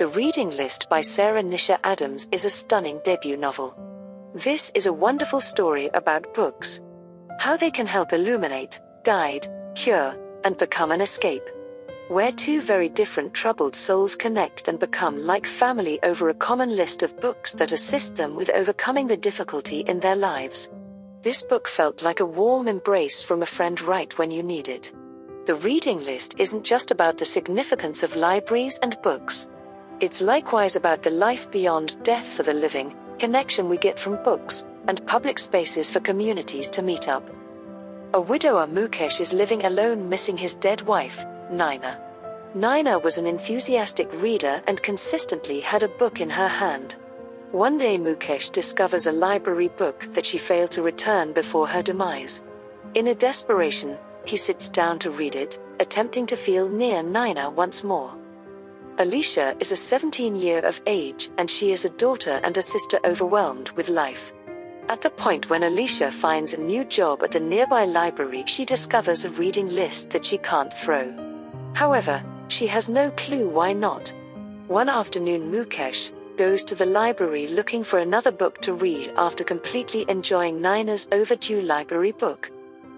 The Reading List by Sara Nisha Adams is a stunning debut novel. This is a wonderful story about books. How they can help illuminate, guide, cure, and become an escape. Where two very different troubled souls connect and become like family over a common list of books that assist them with overcoming the difficulty in their lives. This book felt like a warm embrace from a friend right when you need it. The reading list isn't just about the significance of libraries and books. It's likewise about the life beyond death for the living, connection we get from books, and public spaces for communities to meet up. A widower Mukesh is living alone missing his dead wife, Naina. Naina was an enthusiastic reader and consistently had a book in her hand. One day Mukesh discovers a library book that she failed to return before her demise. In a desperation, he sits down to read it, attempting to feel near Naina once more. Aleisha is a 17 year of age and she is a daughter and a sister overwhelmed with life. At the point when Aleisha finds a new job at the nearby library, she discovers a reading list that she can't throw. However, she has no clue why not. One afternoon, Mukesh goes to the library looking for another book to read after completely enjoying Naina's overdue library book.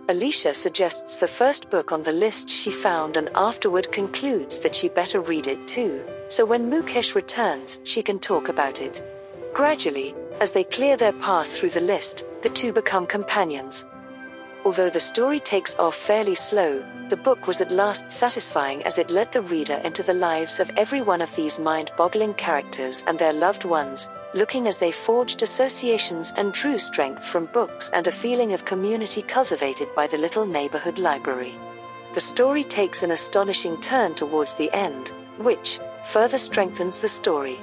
Aleisha suggests the first book on the list she found and afterward concludes that she better read it too, so when Mukesh returns, she can talk about it. Gradually, as they clear their path through the list, the two become companions. Although the story takes off fairly slow, the book was at last satisfying as it led the reader into the lives of every one of these mind boggling characters and their loved ones, looking as they forged associations and drew strength from books and a feeling of community cultivated by the little neighborhood library. The story takes an astonishing turn towards the end, which further strengthens the story.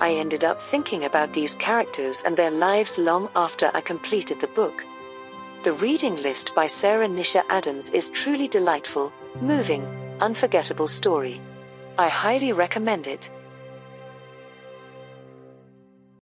I ended up thinking about these characters and their lives long after I completed the book. The reading list by Sara Nisha Adams is truly delightful, moving, unforgettable story. I highly recommend it.